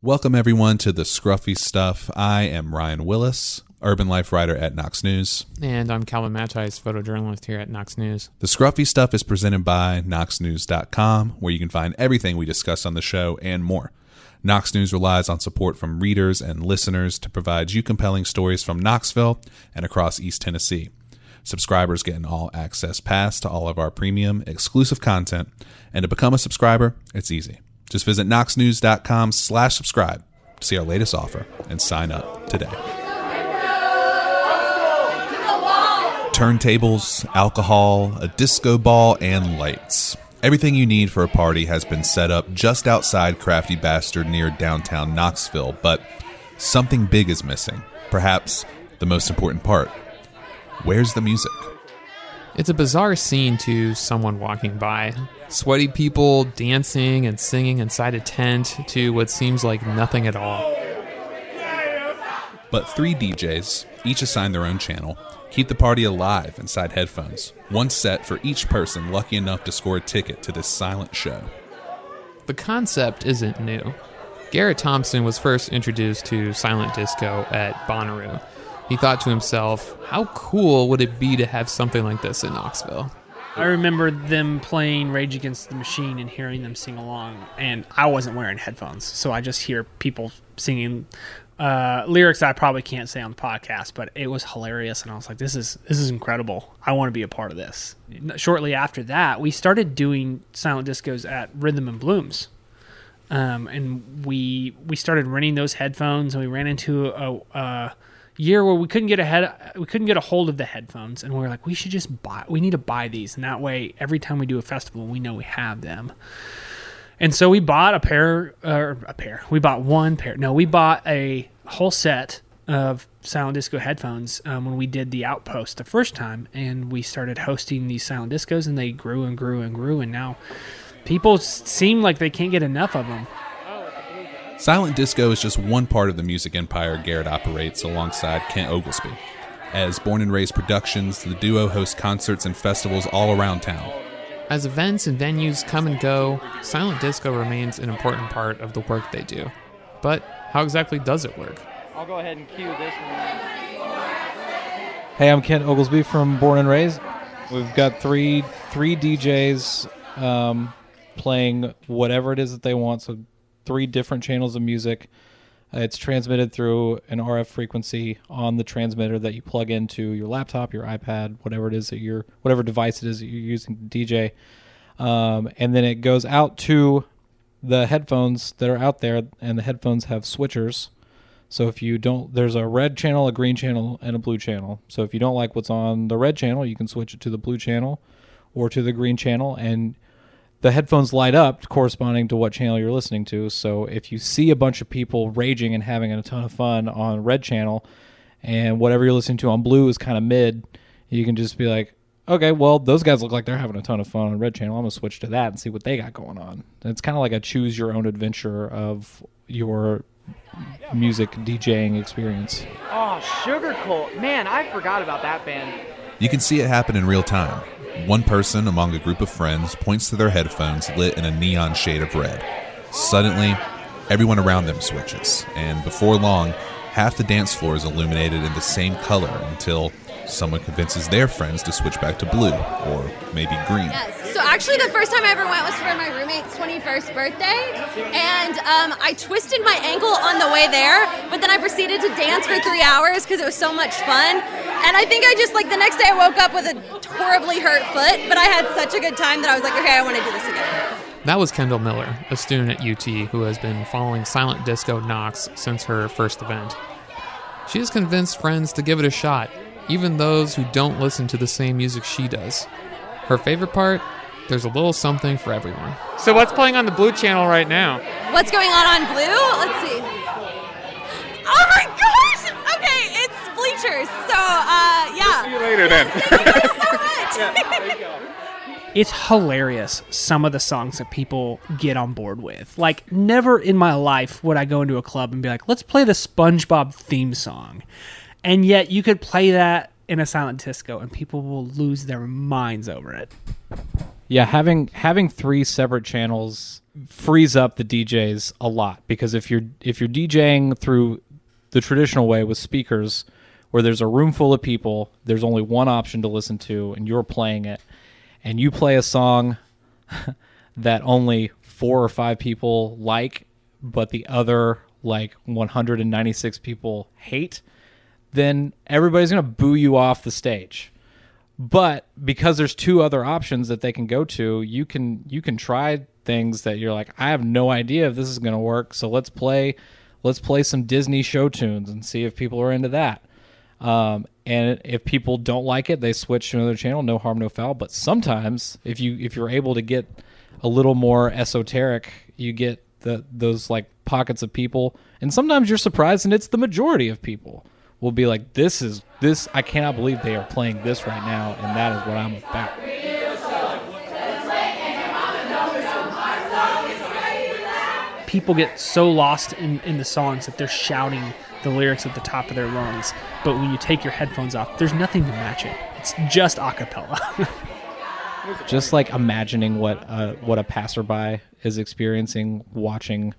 Welcome, everyone, to the Scruffy Stuff. I am Ryan Willis, urban life writer at Knox News. And I'm Calvin Mattheis, photojournalist here at Knox News. The Scruffy Stuff is presented by KnoxNews.com, where you can find everything we discuss on the show and more. Knox News relies on support from readers and listeners to provide you compelling stories from Knoxville and across East Tennessee. Subscribers get an all access pass to all of our premium exclusive content, and to become a subscriber, it's easy. Just visit knoxnews.com slash subscribe to see our latest offer and sign up today. Turntables, alcohol, a disco ball, and lights. Everything you need for a party has been set up just outside Crafty Bastard near downtown Knoxville, but something big is missing. Perhaps the most important part. Where's the music? It's a bizarre scene to someone walking by. Sweaty people dancing and singing inside a tent to what seems like nothing at all. But three DJs, each assigned their own channel, keep the party alive inside headphones. One set for each person lucky enough to score a ticket to this silent show. The concept isn't new. Garrett Thompson was first introduced to silent disco at Bonnaroo. He thought to himself, how cool would it be to have something like this in Knoxville? I remember them playing Rage Against the Machine and hearing them sing along, and I wasn't wearing headphones, so I just hear people singing uh, lyrics I probably can't say on the podcast, but it was hilarious, and I was like, "This is this is incredible. I want to be a part of this." Shortly after that, we started doing silent discos at Rhythm and Blooms, um, and we we started renting those headphones, and we ran into a. a year where we couldn't get a head we couldn't get a hold of the headphones and we were like we should just buy we need to buy these. And that way every time we do a festival we know we have them. And so we bought a pair or a pair we bought one pair. No we bought a whole set of silent disco headphones um, when we did the outpost the first time and we started hosting these silent discos and they grew and grew and grew and now people seem like they can't get enough of them Silent disco is just one part of the music empire Garrett operates alongside Kent Oglesby. As Born and Raised Productions, the duo hosts concerts and festivals all around town. As events and venues come and go, silent disco remains an important part of the work they do. But how exactly does it work? I'll go ahead and cue this one. Hey, I'm Kent Oglesby from Born and Raised. We've got three three DJs um, playing whatever it is that they want. So three different channels of music. Uh, it's transmitted through an RF frequency on the transmitter that you plug into your laptop, your iPad, whatever it is that you're, whatever device it is that you're using to DJ, um, and then it goes out to the headphones that are out there, and the headphones have switchers. So if you don't, there's a red channel, a green channel, and a blue channel. So if you don't like what's on the red channel, you can switch it to the blue channel or to the green channel, and the headphones light up corresponding to what channel you're listening to. So if you see a bunch of people raging and having a ton of fun on red channel, and whatever you're listening to on blue is kind of mid, you can just be like, okay, well those guys look like they're having a ton of fun on red channel. I'm gonna switch to that and see what they got going on. It's kind of like a choose your own adventure of your music DJing experience. Oh, Sugar Cult. Man, I forgot about that band. You can see it happen in real time. One person among a group of friends points to their headphones lit in a neon shade of red. Suddenly, everyone around them switches, and before long, half the dance floor is illuminated in the same color until someone convinces their friends to switch back to blue or maybe green. Yes. So actually, the first time I ever went was for my roommate's 21st birthday, and um, I twisted my ankle on the way there, but then I proceeded to dance for three hours because it was so much fun. And I think I just like the next day I woke up with a horribly hurt foot, but I had such a good time that I was like, okay, I want to do this again. That was Kendall Miller, a student at UT who has been following Silent Disco Knox since her first event. She has convinced friends to give it a shot, even those who don't listen to the same music she does. Her favorite part? There's a little something for everyone. So what's playing on the blue channel right now? What's going on on blue? Let's see. Oh my gosh! Okay, it's Bleachers. So, uh, yeah. See you later then. Thank you guys so much. it's hilarious some of the songs that people get on board with. Like, never in my life would I go into a club and be like, let's play the SpongeBob theme song. And yet, you could play that in a silent disco and people will lose their minds over it. Yeah, having having three separate channels frees up the DJs a lot because if you're if you're DJing through the traditional way with speakers where there's a room full of people, there's only one option to listen to and you're playing it and you play a song that only four or five people like but the other like 196 people hate, then everybody's going to boo you off the stage. But because there's two other options that they can go to you can you can try things that you're like i have no idea if this is going to work so let's play let's play some disney show tunes and see if people are into that. Um, and if people don't like it they switch to another channel no harm no foul. But sometimes if you if you're able to get a little more esoteric you get the those like pockets of people. And sometimes you're surprised and it's the majority of people will be like, "This is this. I cannot believe they are playing this right now, and that is what I'm about." people get so lost in, in the songs that they're shouting the lyrics at the top of their lungs. But when you take your headphones off, there's nothing to match it. It's just a cappella. Just like imagining what a, what a passerby is experiencing watching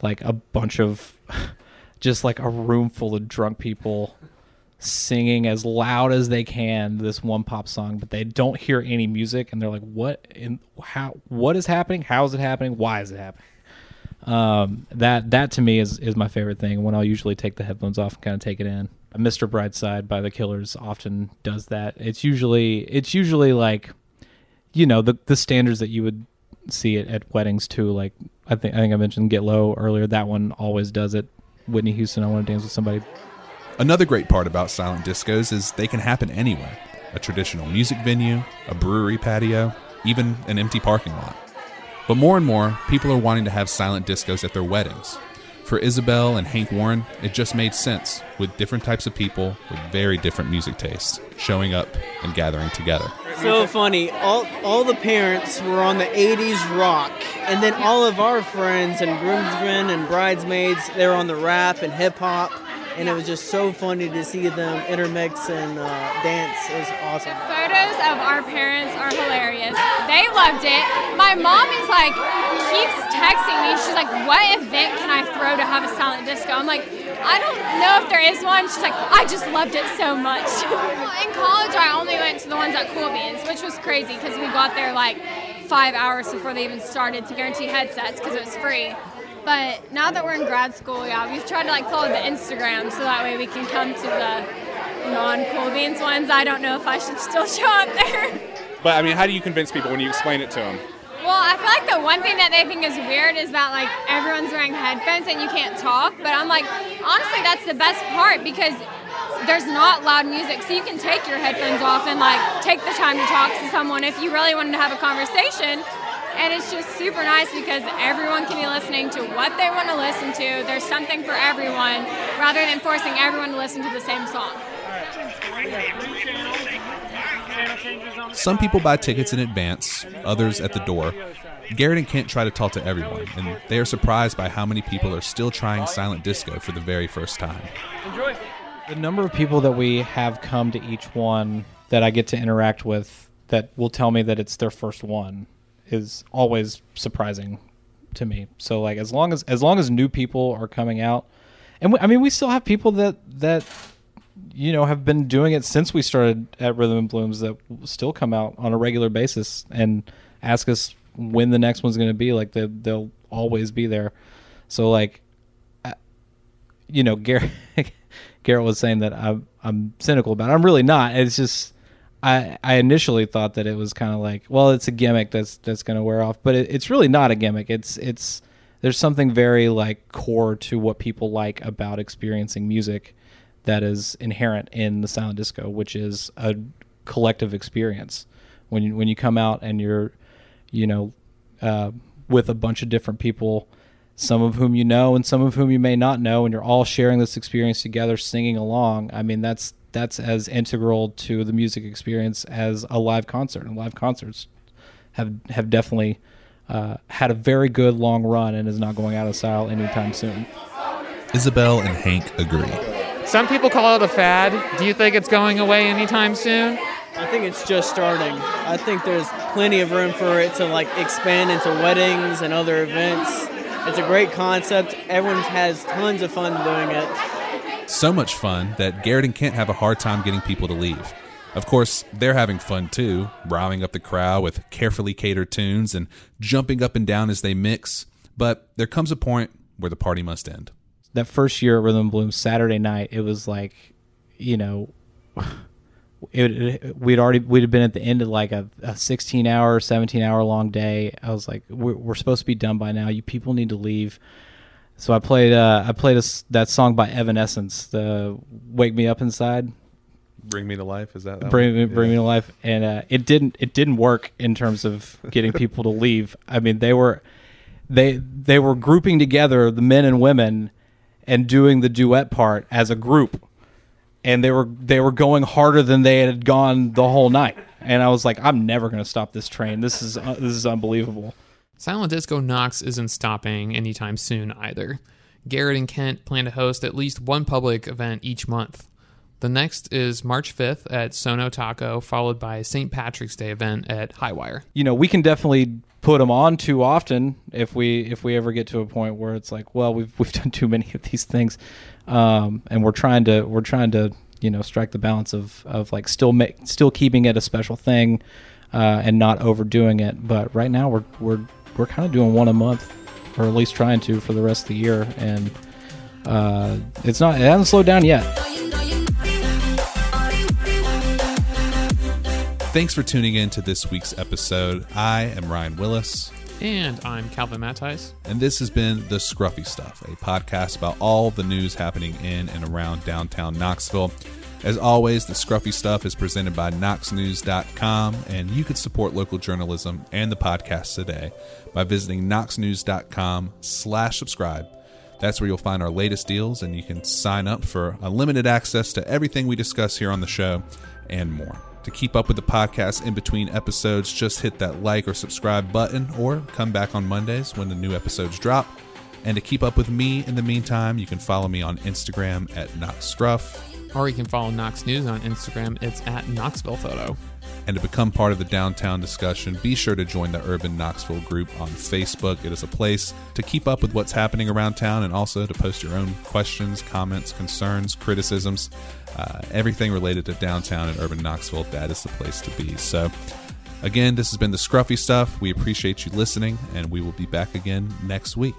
like a bunch of just like a room full of drunk people singing as loud as they can this one pop song but they don't hear any music and they're like what in how what is happening how is it happening why is it happening um, that that to me is is my favorite thing when I'll usually take the headphones off and kind of take it in. Mr. Brightside by the Killers often does that. It's usually it's usually like you know the the standards that you would see it at weddings too. Like I think I think I mentioned Get Low earlier. That one always does it. Whitney Houston, I want to dance with somebody. Another great part about silent discos is they can happen anywhere a traditional music venue, a brewery patio, even an empty parking lot. But more and more, people are wanting to have silent discos at their weddings. For Isabel and Hank Warren, it just made sense with different types of people with very different music tastes showing up and gathering together. So funny. All all the parents were on the 80s rock, and then all of our friends and groomsmen and bridesmaids they were on the rap and hip hop, and it was just so funny to see them intermix and uh, dance. It was awesome. Photos of our parents are hilarious. They loved it. My mom is like, keeps texting me. She's like, what event can I throw to have a silent disco? I'm like, I don't know if there is one. She's like, I just loved it so much. In college, I only went to the ones at Cool Beans, which was crazy because we got there like five hours before they even started to guarantee headsets because it was free. But now that we're in grad school, yeah, we've tried to like follow the Instagram so that way we can come to the non-Cool Beans ones. I don't know if I should still show up there. But I mean, how do you convince people when you explain it to them? Well, I feel like the one thing that they think is weird is that like everyone's wearing headphones and you can't talk. But I'm like, honestly, that's the best part because there's not loud music, so you can take your headphones off and like take the time to talk to someone if you really wanted to have a conversation. And it's just super nice because everyone can be listening to what they want to listen to. There's something for everyone rather than forcing everyone to listen to the same song. Some people buy tickets in advance, others at the door. Garrett and Kent try to talk to everyone, and they are surprised by how many people are still trying silent disco for the very first time. The number of people that we have come to each one that I get to interact with that will tell me that it's their first one is always surprising to me. So like as long as as long as new people are coming out, and we, I mean we still have people that that you know have been doing it since we started at Rhythm and Blooms that still come out on a regular basis and ask us when the next one's going to be. Like they they'll always be there. So like, I- you know, Garrett Garrett was saying that I'm I'm cynical about it. I'm really not. It's just I initially thought that it was kind of like, well, it's a gimmick that's that's going to wear off, but it, it's really not a gimmick. It's it's there's something very like core to what people like about experiencing music that is inherent in the silent disco, which is a collective experience. When you, when you come out and you're, you know, uh, with a bunch of different people, some of whom you know and some of whom you may not know, and you're all sharing this experience together, singing along. I mean, that's that's as integral to the music experience as a live concert. And live concerts have have definitely uh, had a very good long run and is not going out of style anytime soon. Isabel and Hank agree. Some people call it a fad. Do you think it's going away anytime soon? I think it's just starting. I think there's plenty of room for it to like expand into weddings and other events. It's a great concept. Everyone has tons of fun doing it. So much fun that Garrett and Kent have a hard time getting people to leave. Of course, they're having fun too, riling up the crowd with carefully catered tunes and jumping up and down as they mix. But there comes a point where the party must end. That first year at Rhythm Bloom Saturday night, it was like, you know, it, it, we'd already we'd have been at the end of like a, a 16 hour 17 hour long day i was like we're, we're supposed to be done by now you people need to leave so i played uh, i played a, that song by evanescence the wake me up inside. Bring me to life. Is that, that bring me bring Yeah. me to life. And uh, it didn't it didn't work in terms of getting people to leave. I mean they were they they were grouping together the men and women and doing the duet part as a group. And they were they were going harder than they had gone the whole night. And i was like i'm never going to stop this train. This is uh, this is unbelievable Silent Disco Knox isn't stopping anytime soon either. Garrett and Kent plan to host at least one public event each month. The next is March 5th at SoKno Taco, followed by a St. Patrick's Day event at Highwire. you know we can definitely put them on too often if we if we ever get to a point where it's like well we've we've done too many of these things um, and we're trying to we're trying to you know strike the balance of of like still make still keeping it a special thing uh, and not overdoing it but right now we're we're we're kind of doing one a month or at least trying to for the rest of the year and uh, it's not it hasn't slowed down yet Thanks for tuning in to this week's episode. I am Ryan Willis, And I'm Calvin Mattheis. and this has been The Scruffy Stuff, a podcast about all the news happening in and around downtown Knoxville. As always, The Scruffy Stuff is presented by KnoxNews.com, and you can support local journalism and the podcast today by visiting KnoxNews.com slash subscribe. That's where you'll find our latest deals, and you can sign up for unlimited access to everything we discuss here on the show and more. To keep up with the podcast in between episodes, just hit that like or subscribe button or come back on Mondays when the new episodes drop. And to keep up with me in the meantime, you can follow me on Instagram at NoxStruff. Or you can follow Knox News on Instagram. It's at Knoxville Photo. And to become part of the downtown discussion, be sure to join the Urban Knoxville group on Facebook. It is a place to keep up with what's happening around town and also to post your own questions, comments, concerns, criticisms, uh, everything related to downtown and Urban Knoxville. That is the place to be. So, again, this has been the Scruffy Stuff. We appreciate you listening, and we will be back again next week.